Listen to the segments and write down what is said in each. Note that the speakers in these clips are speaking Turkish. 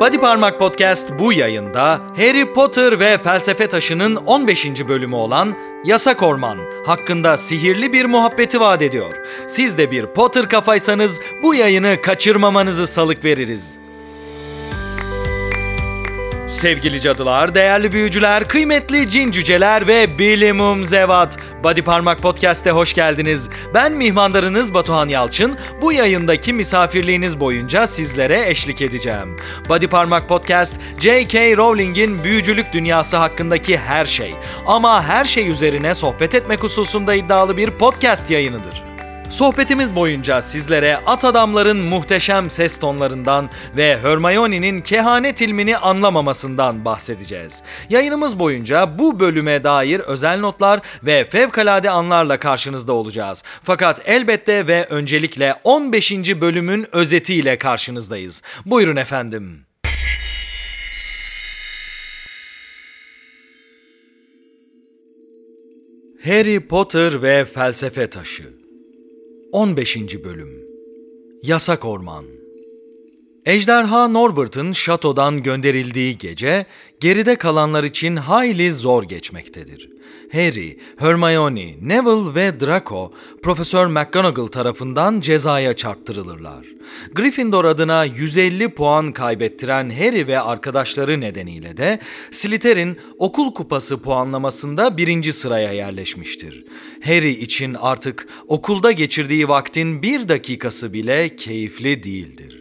Body Parmak Podcast bu yayında Harry Potter ve Felsefe Taşı'nın 15. bölümü olan Yasak Orman hakkında sihirli bir muhabbeti vaat ediyor. Siz de bir Potter kafaysanız bu yayını kaçırmamanızı salık veririz. Sevgili cadılar, değerli büyücüler, kıymetli cin cüceler ve bilimum zevat. Body Parmak Podcast'e hoş geldiniz. Ben mihmandarınız Batuhan Yalçın. Bu yayındaki misafirliğiniz boyunca sizlere eşlik edeceğim. Body Parmak Podcast, J.K. Rowling'in büyücülük dünyası hakkındaki her şey. Ama her şey üzerine sohbet etmek hususunda iddialı bir podcast yayınıdır. Sohbetimiz boyunca sizlere at adamların muhteşem ses tonlarından ve Hermione'nin kehanet ilmini anlamamasından bahsedeceğiz. Yayınımız boyunca bu bölüme dair özel notlar ve fevkalade anlarla karşınızda olacağız. Fakat elbette ve öncelikle 15. bölümün özetiyle karşınızdayız. Buyurun efendim. Harry Potter ve Felsefe Taşı 15. Bölüm Yasak Orman Ejderha Norbert'ın şatodan gönderildiği gece geride kalanlar için hayli zor geçmektedir. Harry, Hermione, Neville ve Draco Profesör McGonagall tarafından cezaya çarptırılırlar. Gryffindor adına 150 puan kaybettiren Harry ve arkadaşları nedeniyle de Slytherin okul kupası puanlamasında birinci sıraya yerleşmiştir. Harry için artık okulda geçirdiği vaktin bir dakikası bile keyifli değildir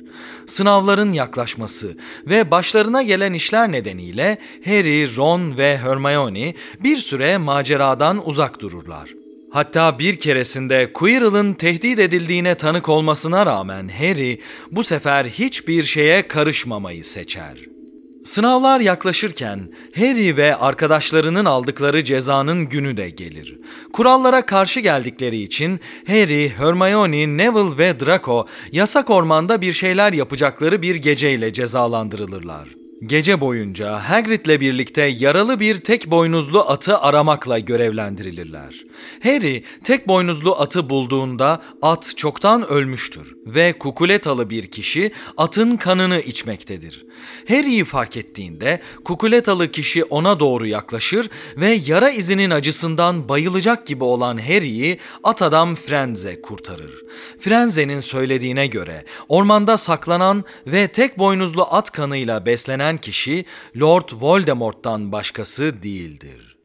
sınavların yaklaşması ve başlarına gelen işler nedeniyle Harry, Ron ve Hermione bir süre maceradan uzak dururlar. Hatta bir keresinde Quirrell'ın tehdit edildiğine tanık olmasına rağmen Harry bu sefer hiçbir şeye karışmamayı seçer. Sınavlar yaklaşırken Harry ve arkadaşlarının aldıkları cezanın günü de gelir. Kurallara karşı geldikleri için Harry, Hermione, Neville ve Draco yasak ormanda bir şeyler yapacakları bir geceyle cezalandırılırlar. Gece boyunca Hagrid'le birlikte yaralı bir tek boynuzlu atı aramakla görevlendirilirler. Harry tek boynuzlu atı bulduğunda at çoktan ölmüştür ve kukuletalı bir kişi atın kanını içmektedir. Harry'i fark ettiğinde kukuletalı kişi ona doğru yaklaşır ve yara izinin acısından bayılacak gibi olan Harry'i at adam Frenze kurtarır. Frenze'nin söylediğine göre ormanda saklanan ve tek boynuzlu at kanıyla beslenen kişi Lord Voldemort'tan başkası değildir.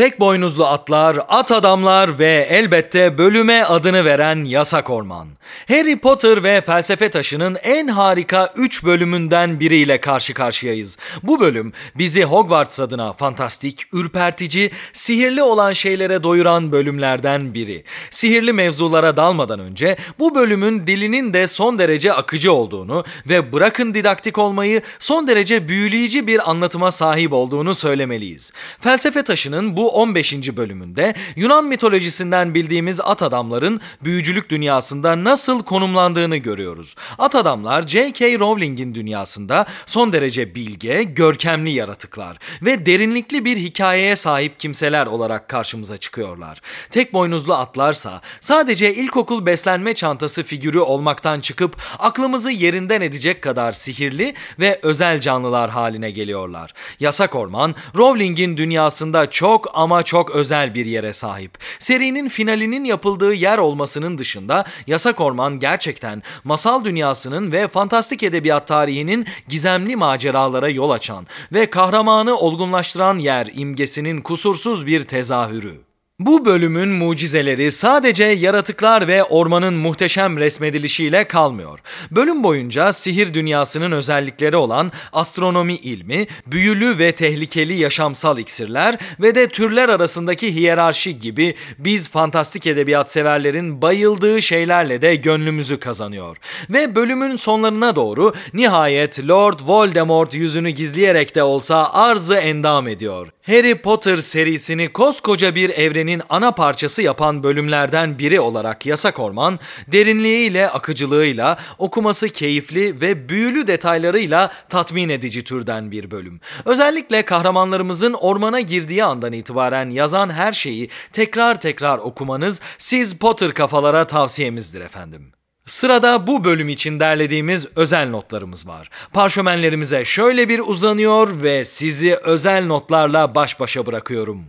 Tek boynuzlu atlar, at adamlar ve elbette bölüme adını veren yasak orman. Harry Potter ve Felsefe Taşı'nın en harika 3 bölümünden biriyle karşı karşıyayız. Bu bölüm bizi Hogwarts adına fantastik, ürpertici, sihirli olan şeylere doyuran bölümlerden biri. Sihirli mevzulara dalmadan önce bu bölümün dilinin de son derece akıcı olduğunu ve bırakın didaktik olmayı son derece büyüleyici bir anlatıma sahip olduğunu söylemeliyiz. Felsefe Taşı'nın bu 15. bölümünde Yunan mitolojisinden bildiğimiz at adamların büyücülük dünyasında nasıl konumlandığını görüyoruz. At adamlar J.K. Rowling'in dünyasında son derece bilge, görkemli yaratıklar ve derinlikli bir hikayeye sahip kimseler olarak karşımıza çıkıyorlar. Tek boynuzlu atlarsa sadece ilkokul beslenme çantası figürü olmaktan çıkıp aklımızı yerinden edecek kadar sihirli ve özel canlılar haline geliyorlar. Yasak Orman, Rowling'in dünyasında çok ama çok özel bir yere sahip. Serinin finalinin yapıldığı yer olmasının dışında Yasak Orman gerçekten masal dünyasının ve fantastik edebiyat tarihinin gizemli maceralara yol açan ve kahramanı olgunlaştıran yer imgesinin kusursuz bir tezahürü. Bu bölümün mucizeleri sadece yaratıklar ve ormanın muhteşem resmedilişiyle kalmıyor. Bölüm boyunca sihir dünyasının özellikleri olan astronomi ilmi, büyülü ve tehlikeli yaşamsal iksirler ve de türler arasındaki hiyerarşi gibi biz fantastik edebiyat severlerin bayıldığı şeylerle de gönlümüzü kazanıyor. Ve bölümün sonlarına doğru nihayet Lord Voldemort yüzünü gizleyerek de olsa arzı endam ediyor. Harry Potter serisini koskoca bir evrenin ana parçası yapan bölümlerden biri olarak Yasak Orman, derinliğiyle, akıcılığıyla, okuması keyifli ve büyülü detaylarıyla tatmin edici türden bir bölüm. Özellikle kahramanlarımızın ormana girdiği andan itibaren yazan her şeyi tekrar tekrar okumanız siz Potter kafalara tavsiyemizdir efendim. Sırada bu bölüm için derlediğimiz özel notlarımız var. Parşömenlerimize şöyle bir uzanıyor ve sizi özel notlarla baş başa bırakıyorum.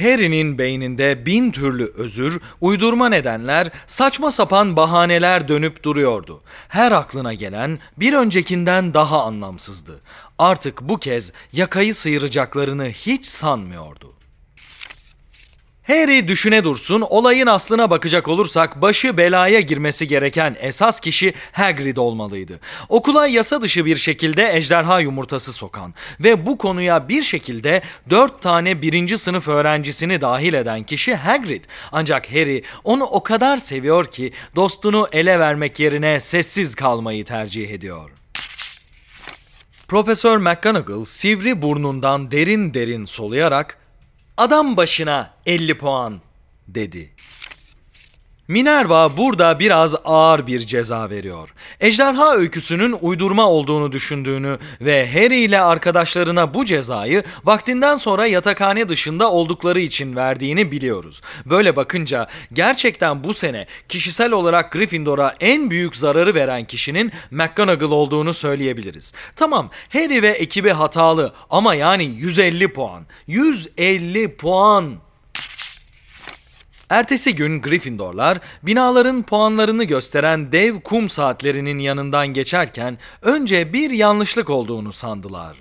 Harry'nin beyninde bin türlü özür, uydurma nedenler, saçma sapan bahaneler dönüp duruyordu. Her aklına gelen bir öncekinden daha anlamsızdı. Artık bu kez yakayı sıyıracaklarını hiç sanmıyordu. Harry düşüne dursun, olayın aslına bakacak olursak başı belaya girmesi gereken esas kişi Hagrid olmalıydı. Okula yasa dışı bir şekilde ejderha yumurtası sokan ve bu konuya bir şekilde dört tane birinci sınıf öğrencisini dahil eden kişi Hagrid. Ancak Harry onu o kadar seviyor ki dostunu ele vermek yerine sessiz kalmayı tercih ediyor. Profesör McGonagall sivri burnundan derin derin soluyarak Adam başına 50 puan dedi. Minerva burada biraz ağır bir ceza veriyor. Ejderha öyküsünün uydurma olduğunu düşündüğünü ve Harry ile arkadaşlarına bu cezayı vaktinden sonra yatakhane dışında oldukları için verdiğini biliyoruz. Böyle bakınca gerçekten bu sene kişisel olarak Gryffindor'a en büyük zararı veren kişinin McGonagall olduğunu söyleyebiliriz. Tamam Harry ve ekibi hatalı ama yani 150 puan. 150 puan. Ertesi gün Gryffindorlar binaların puanlarını gösteren dev kum saatlerinin yanından geçerken önce bir yanlışlık olduğunu sandılar.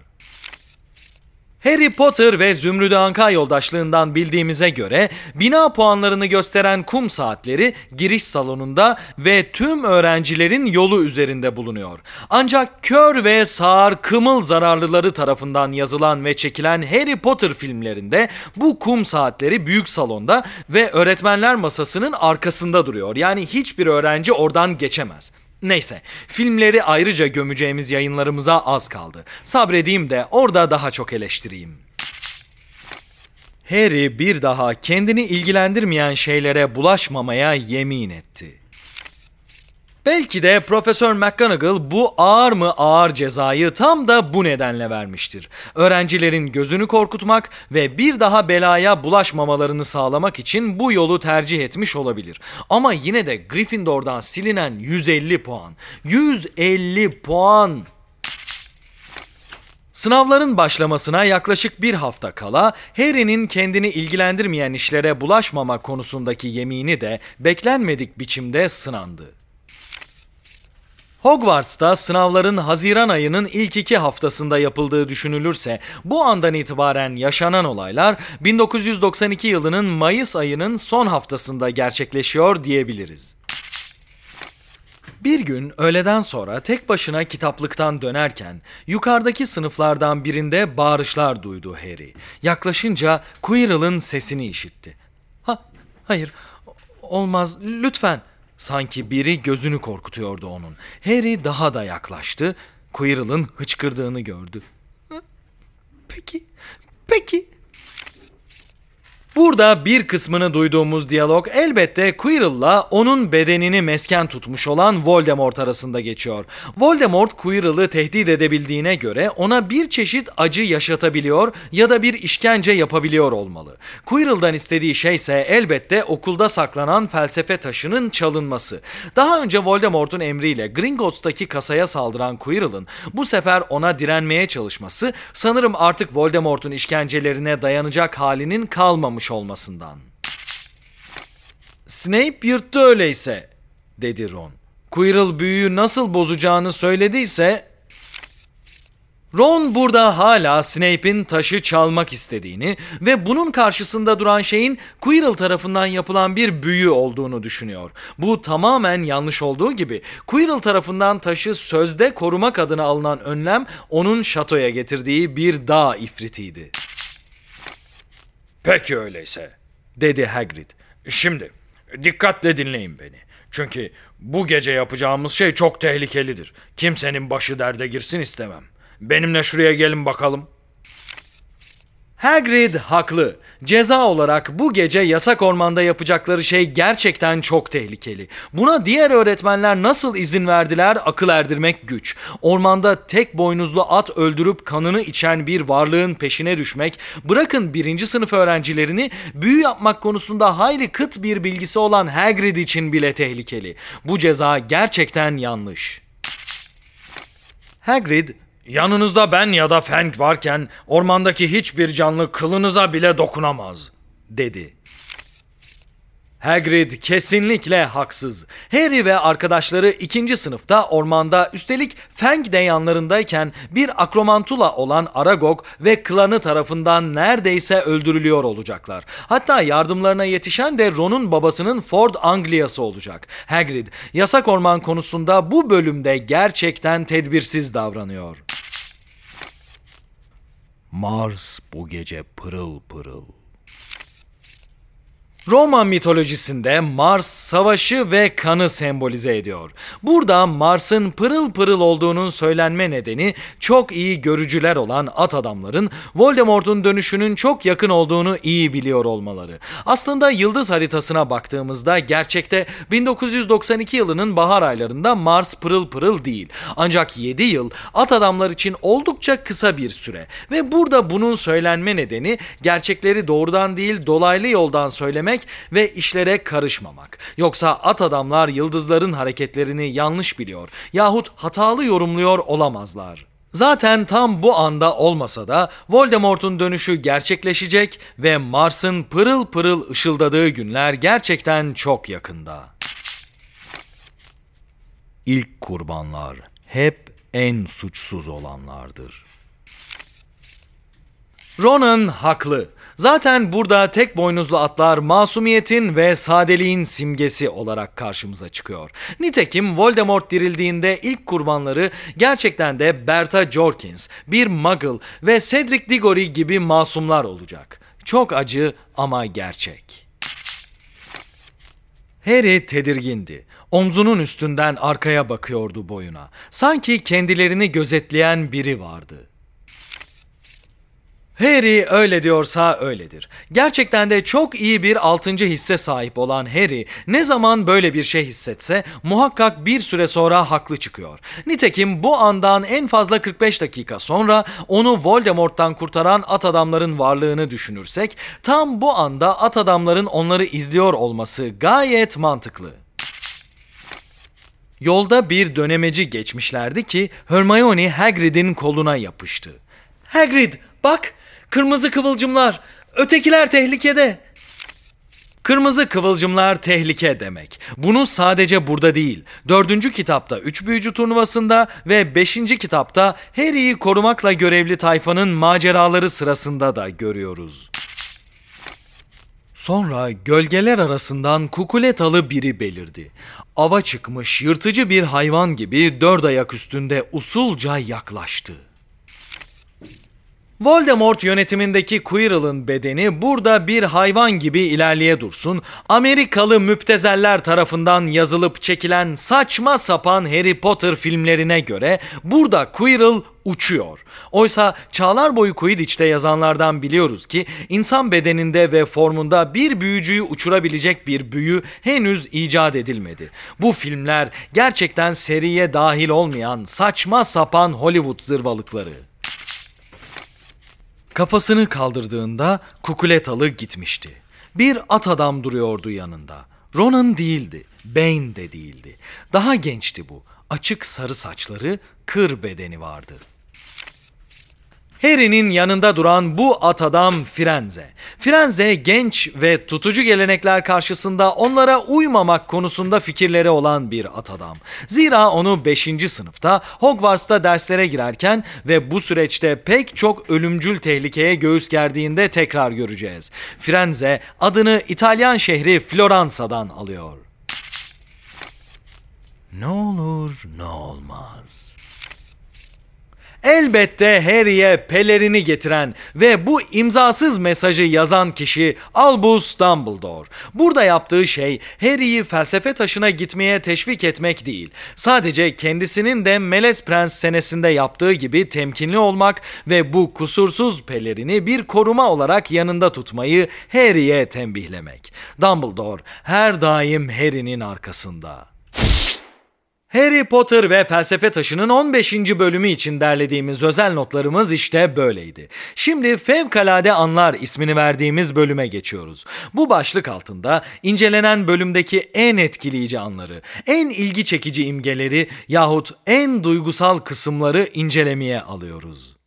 Harry Potter ve Zümrüdü Anka yoldaşlığından bildiğimize göre bina puanlarını gösteren kum saatleri giriş salonunda ve tüm öğrencilerin yolu üzerinde bulunuyor. Ancak kör ve sağır kımıl zararlıları tarafından yazılan ve çekilen Harry Potter filmlerinde bu kum saatleri büyük salonda ve öğretmenler masasının arkasında duruyor. Yani hiçbir öğrenci oradan geçemez. Neyse, filmleri ayrıca gömeceğimiz yayınlarımıza az kaldı. Sabredeyim de orada daha çok eleştireyim. Harry bir daha kendini ilgilendirmeyen şeylere bulaşmamaya yemin etti. Belki de Profesör McGonagall bu ağır mı ağır cezayı tam da bu nedenle vermiştir. Öğrencilerin gözünü korkutmak ve bir daha belaya bulaşmamalarını sağlamak için bu yolu tercih etmiş olabilir. Ama yine de Gryffindor'dan silinen 150 puan. 150 puan! Sınavların başlamasına yaklaşık bir hafta kala Harry'nin kendini ilgilendirmeyen işlere bulaşmama konusundaki yemini de beklenmedik biçimde sınandı. Hogwarts'ta sınavların Haziran ayının ilk iki haftasında yapıldığı düşünülürse bu andan itibaren yaşanan olaylar 1992 yılının Mayıs ayının son haftasında gerçekleşiyor diyebiliriz. Bir gün öğleden sonra tek başına kitaplıktan dönerken yukarıdaki sınıflardan birinde bağırışlar duydu Harry. Yaklaşınca Quirrell'ın sesini işitti. Ha, hayır, olmaz, lütfen Sanki biri gözünü korkutuyordu onun. Harry daha da yaklaştı. Quirrell'ın hıçkırdığını gördü. Peki, peki Burada bir kısmını duyduğumuz diyalog elbette Quirrell'la onun bedenini mesken tutmuş olan Voldemort arasında geçiyor. Voldemort Quirrell'ı tehdit edebildiğine göre ona bir çeşit acı yaşatabiliyor ya da bir işkence yapabiliyor olmalı. Quirrell'dan istediği şey ise elbette okulda saklanan felsefe taşının çalınması. Daha önce Voldemort'un emriyle Gringotts'taki kasaya saldıran Quirrell'ın bu sefer ona direnmeye çalışması sanırım artık Voldemort'un işkencelerine dayanacak halinin kalmamış yapmış olmasından. Snape yırttı öyleyse, dedi Ron. Quirrell büyüyü nasıl bozacağını söylediyse Ron burada hala Snape'in taşı çalmak istediğini ve bunun karşısında duran şeyin Quirrell tarafından yapılan bir büyü olduğunu düşünüyor. Bu tamamen yanlış olduğu gibi Quirrell tarafından taşı sözde korumak adına alınan önlem onun şatoya getirdiği bir dağ ifritiydi. Peki öyleyse, dedi Hagrid. Şimdi dikkatle dinleyin beni. Çünkü bu gece yapacağımız şey çok tehlikelidir. Kimsenin başı derde girsin istemem. Benimle şuraya gelin bakalım. Hagrid haklı. Ceza olarak bu gece yasak ormanda yapacakları şey gerçekten çok tehlikeli. Buna diğer öğretmenler nasıl izin verdiler akıl erdirmek güç. Ormanda tek boynuzlu at öldürüp kanını içen bir varlığın peşine düşmek, bırakın birinci sınıf öğrencilerini büyü yapmak konusunda hayli kıt bir bilgisi olan Hagrid için bile tehlikeli. Bu ceza gerçekten yanlış. Hagrid Yanınızda ben ya da Fang varken ormandaki hiçbir canlı kılınıza bile dokunamaz. dedi. Hagrid kesinlikle haksız. Harry ve arkadaşları ikinci sınıfta ormanda üstelik Fang de yanlarındayken bir akromantula olan Aragog ve klanı tarafından neredeyse öldürülüyor olacaklar. Hatta yardımlarına yetişen de Ron'un babasının Ford Anglia'sı olacak. Hagrid yasak orman konusunda bu bölümde gerçekten tedbirsiz davranıyor. Mars bu gece pırıl pırıl. Roma mitolojisinde Mars savaşı ve kanı sembolize ediyor. Burada Mars'ın pırıl pırıl olduğunun söylenme nedeni çok iyi görücüler olan at adamların Voldemort'un dönüşünün çok yakın olduğunu iyi biliyor olmaları. Aslında yıldız haritasına baktığımızda gerçekte 1992 yılının bahar aylarında Mars pırıl pırıl değil. Ancak 7 yıl at adamlar için oldukça kısa bir süre ve burada bunun söylenme nedeni gerçekleri doğrudan değil dolaylı yoldan söylemek ve işlere karışmamak. Yoksa at adamlar yıldızların hareketlerini yanlış biliyor yahut hatalı yorumluyor olamazlar. Zaten tam bu anda olmasa da Voldemort'un dönüşü gerçekleşecek ve Mars'ın pırıl pırıl ışıldadığı günler gerçekten çok yakında. İlk kurbanlar hep en suçsuz olanlardır. Ronan haklı. Zaten burada tek boynuzlu atlar masumiyetin ve sadeliğin simgesi olarak karşımıza çıkıyor. Nitekim Voldemort dirildiğinde ilk kurbanları gerçekten de Bertha Jorkins, bir Muggle ve Cedric Diggory gibi masumlar olacak. Çok acı ama gerçek. Harry tedirgindi. Omzunun üstünden arkaya bakıyordu boyuna. Sanki kendilerini gözetleyen biri vardı. Harry öyle diyorsa öyledir. Gerçekten de çok iyi bir altıncı hisse sahip olan Harry ne zaman böyle bir şey hissetse muhakkak bir süre sonra haklı çıkıyor. Nitekim bu andan en fazla 45 dakika sonra onu Voldemort'tan kurtaran at adamların varlığını düşünürsek tam bu anda at adamların onları izliyor olması gayet mantıklı. Yolda bir dönemeci geçmişlerdi ki Hermione Hagrid'in koluna yapıştı. Hagrid bak kırmızı kıvılcımlar ötekiler tehlikede. Kırmızı kıvılcımlar tehlike demek. Bunu sadece burada değil, dördüncü kitapta üç büyücü turnuvasında ve beşinci kitapta Harry'i korumakla görevli tayfanın maceraları sırasında da görüyoruz. Sonra gölgeler arasından kukuletalı biri belirdi. Ava çıkmış yırtıcı bir hayvan gibi dört ayak üstünde usulca yaklaştı. Voldemort yönetimindeki Quirrell'ın bedeni burada bir hayvan gibi ilerleye dursun, Amerikalı müptezeller tarafından yazılıp çekilen saçma sapan Harry Potter filmlerine göre burada Quirrell uçuyor. Oysa çağlar boyu Quidditch'te yazanlardan biliyoruz ki insan bedeninde ve formunda bir büyücüyü uçurabilecek bir büyü henüz icat edilmedi. Bu filmler gerçekten seriye dahil olmayan saçma sapan Hollywood zırvalıkları. Kafasını kaldırdığında kukuletalı gitmişti. Bir at adam duruyordu yanında. Ronan değildi, Bane de değildi. Daha gençti bu. Açık sarı saçları, kır bedeni vardı. Harry'nin yanında duran bu at adam Firenze. Firenze genç ve tutucu gelenekler karşısında onlara uymamak konusunda fikirleri olan bir at adam. Zira onu 5. sınıfta Hogwarts'ta derslere girerken ve bu süreçte pek çok ölümcül tehlikeye göğüs gerdiğinde tekrar göreceğiz. Firenze adını İtalyan şehri Floransa'dan alıyor. Ne olur ne olmaz. Elbette Harry'e pelerini getiren ve bu imzasız mesajı yazan kişi Albus Dumbledore. Burada yaptığı şey Harry'i felsefe taşına gitmeye teşvik etmek değil. Sadece kendisinin de Melez Prens senesinde yaptığı gibi temkinli olmak ve bu kusursuz pelerini bir koruma olarak yanında tutmayı Harry'e tembihlemek. Dumbledore her daim Harry'nin arkasında. Harry Potter ve Felsefe Taşı'nın 15. bölümü için derlediğimiz özel notlarımız işte böyleydi. Şimdi Fevkalade Anlar ismini verdiğimiz bölüme geçiyoruz. Bu başlık altında incelenen bölümdeki en etkileyici anları, en ilgi çekici imgeleri yahut en duygusal kısımları incelemeye alıyoruz.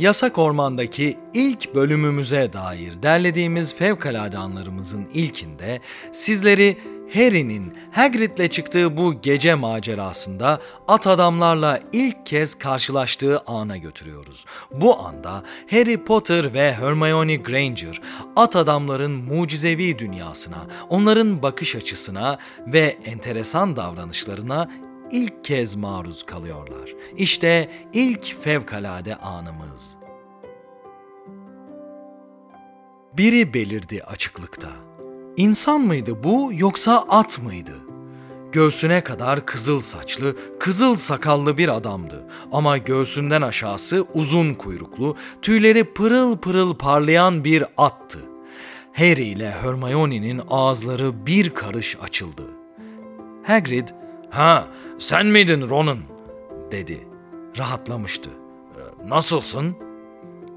Yasak Orman'daki ilk bölümümüze dair derlediğimiz fevkalade anlarımızın ilkinde sizleri Harry'nin Hagrid'le çıktığı bu gece macerasında at adamlarla ilk kez karşılaştığı ana götürüyoruz. Bu anda Harry Potter ve Hermione Granger at adamların mucizevi dünyasına, onların bakış açısına ve enteresan davranışlarına ilk kez maruz kalıyorlar. İşte ilk fevkalade anımız. Biri belirdi açıklıkta. İnsan mıydı bu yoksa at mıydı? Göğsüne kadar kızıl saçlı, kızıl sakallı bir adamdı ama göğsünden aşağısı uzun kuyruklu, tüyleri pırıl pırıl parlayan bir attı. Harry ile Hermione'nin ağızları bir karış açıldı. Hagrid Ha, sen miydin Ron'un? dedi. Rahatlamıştı. Nasılsın?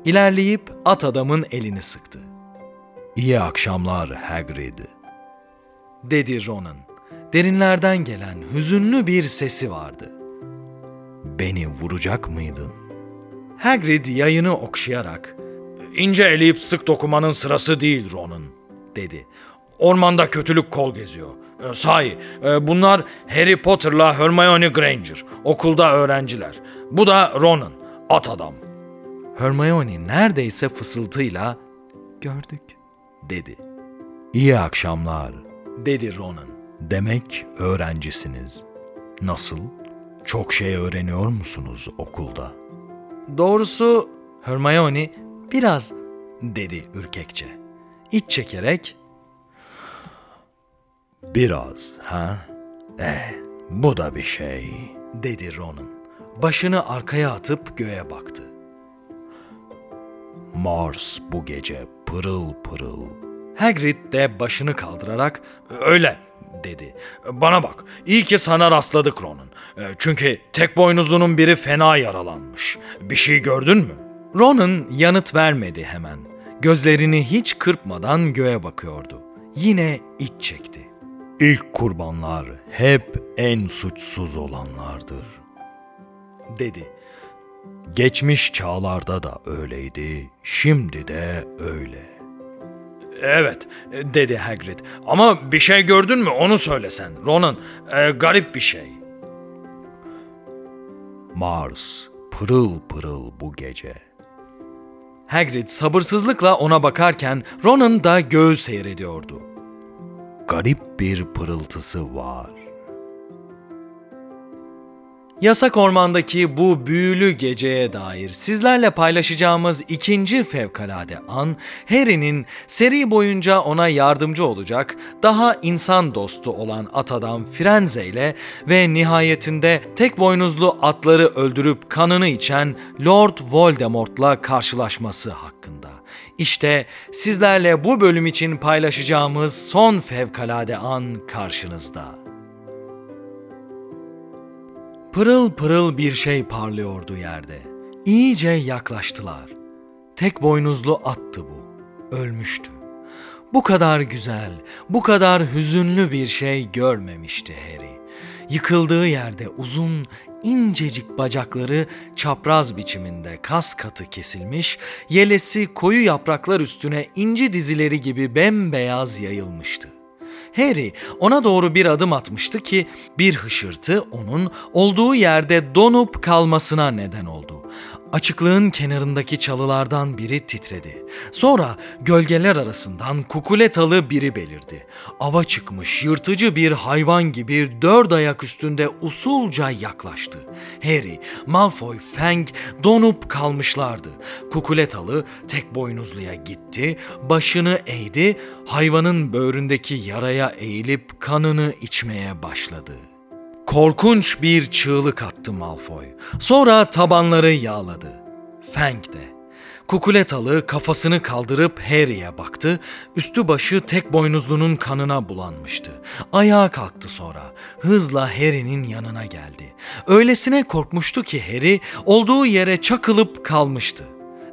İlerleyip at adamın elini sıktı. İyi akşamlar Hagrid. Dedi Ron'un. Derinlerden gelen hüzünlü bir sesi vardı. Beni vuracak mıydın? Hagrid yayını okşayarak İnce eleyip sık dokumanın sırası değil Ron'un, dedi. Ormanda kötülük kol geziyor. E, sahi, e, bunlar Harry Potter'la Hermione Granger, okulda öğrenciler. Bu da Ron'un, at adam. Hermione neredeyse fısıltıyla gördük dedi. İyi akşamlar. Dedi Ron'un. Demek öğrencisiniz. Nasıl? Çok şey öğreniyor musunuz okulda? Doğrusu Hermione biraz dedi ürkekçe. İç çekerek Biraz, ha? Eh, bu da bir şey. dedi Ron'un. Başını arkaya atıp göğe baktı. Mars bu gece pırıl pırıl. Hagrid de başını kaldırarak Öyle dedi. Bana bak, iyi ki sana rastladık Ron'un. E, Çünkü tek boynuzlunun biri fena yaralanmış. Bir şey gördün mü? Ron'un yanıt vermedi hemen. Gözlerini hiç kırpmadan göğe bakıyordu. Yine iç çekti. İlk kurbanlar hep en suçsuz olanlardır. Dedi. Geçmiş çağlarda da öyleydi, şimdi de öyle. Evet, dedi Hagrid. Ama bir şey gördün mü onu söylesen. Ronan, e, garip bir şey. Mars, pırıl pırıl bu gece. Hagrid sabırsızlıkla ona bakarken Ron'un da göğü seyrediyordu. Garip bir pırıltısı var. Yasak Orman'daki bu büyülü geceye dair sizlerle paylaşacağımız ikinci fevkalade an, Harry'nin seri boyunca ona yardımcı olacak, daha insan dostu olan at adam Frenze ile ve nihayetinde tek boynuzlu atları öldürüp kanını içen Lord Voldemort'la karşılaşması hakkında. İşte sizlerle bu bölüm için paylaşacağımız son fevkalade an karşınızda. Pırıl pırıl bir şey parlıyordu yerde. İyice yaklaştılar. Tek boynuzlu attı bu. Ölmüştü. Bu kadar güzel, bu kadar hüzünlü bir şey görmemişti Harry. Yıkıldığı yerde uzun, incecik bacakları çapraz biçiminde kas katı kesilmiş, yelesi koyu yapraklar üstüne inci dizileri gibi bembeyaz yayılmıştı. Harry ona doğru bir adım atmıştı ki bir hışırtı onun olduğu yerde donup kalmasına neden oldu. Açıklığın kenarındaki çalılardan biri titredi. Sonra gölgeler arasından kukuletalı biri belirdi. Ava çıkmış yırtıcı bir hayvan gibi dört ayak üstünde usulca yaklaştı. Harry, Malfoy, Fang donup kalmışlardı. Kukuletalı tek boynuzluya gitti, başını eğdi, hayvanın böğründeki yaraya eğilip kanını içmeye başladı. Korkunç bir çığlık attı Malfoy. Sonra tabanları yağladı. Fang de. Kukuletalı kafasını kaldırıp Harry'e baktı. Üstü başı tek boynuzlunun kanına bulanmıştı. Ayağa kalktı sonra. Hızla Harry'nin yanına geldi. Öylesine korkmuştu ki Harry olduğu yere çakılıp kalmıştı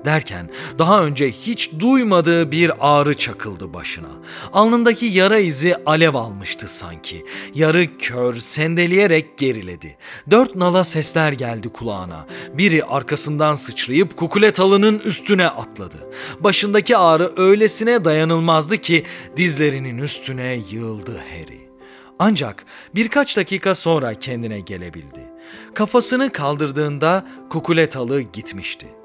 derken daha önce hiç duymadığı bir ağrı çakıldı başına. Alnındaki yara izi alev almıştı sanki. Yarı kör sendeleyerek geriledi. Dört nala sesler geldi kulağına. Biri arkasından sıçrayıp kukuletalının üstüne atladı. Başındaki ağrı öylesine dayanılmazdı ki dizlerinin üstüne yığıldı Harry. Ancak birkaç dakika sonra kendine gelebildi. Kafasını kaldırdığında kukuletalı gitmişti.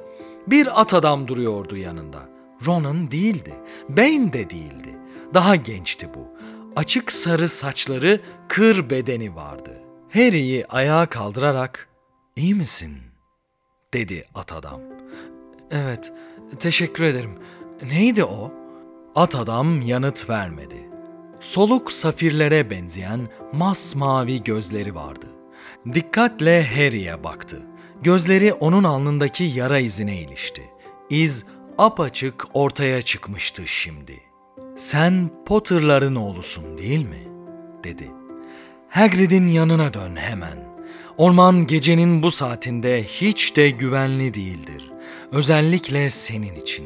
Bir at adam duruyordu yanında. Ronan değildi. Bane de değildi. Daha gençti bu. Açık sarı saçları, kır bedeni vardı. Harry'i ayağa kaldırarak "İyi misin?" dedi at adam. "Evet, teşekkür ederim. Neydi o?" At adam yanıt vermedi. Soluk safirlere benzeyen masmavi gözleri vardı. Dikkatle Harry'e baktı. Gözleri onun alnındaki yara izine ilişti. İz apaçık ortaya çıkmıştı şimdi. Sen Potter'ların oğlusun değil mi? dedi. Hagrid'in yanına dön hemen. Orman gecenin bu saatinde hiç de güvenli değildir. Özellikle senin için.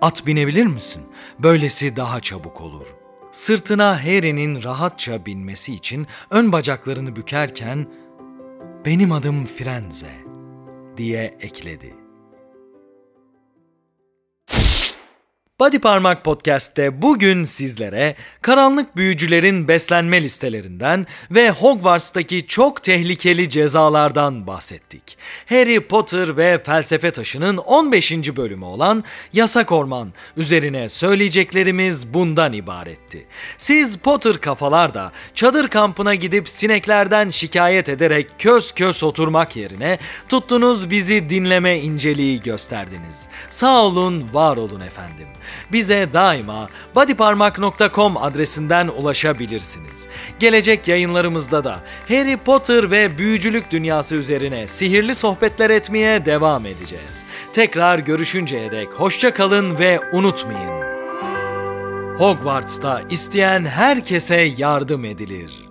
At binebilir misin? Böylesi daha çabuk olur. Sırtına Harry'nin rahatça binmesi için ön bacaklarını bükerken benim adım Frenze diye ekledi. Body Parmak Podcast'te bugün sizlere karanlık büyücülerin beslenme listelerinden ve Hogwarts'taki çok tehlikeli cezalardan bahsettik. Harry Potter ve Felsefe Taşı'nın 15. bölümü olan Yasak Orman üzerine söyleyeceklerimiz bundan ibaretti. Siz Potter kafalar da çadır kampına gidip sineklerden şikayet ederek kös kös oturmak yerine tuttunuz bizi dinleme inceliği gösterdiniz. Sağ olun, var olun efendim bize daima bodyparmak.com adresinden ulaşabilirsiniz. Gelecek yayınlarımızda da Harry Potter ve büyücülük dünyası üzerine sihirli sohbetler etmeye devam edeceğiz. Tekrar görüşünceye dek hoşça kalın ve unutmayın. Hogwarts'ta isteyen herkese yardım edilir.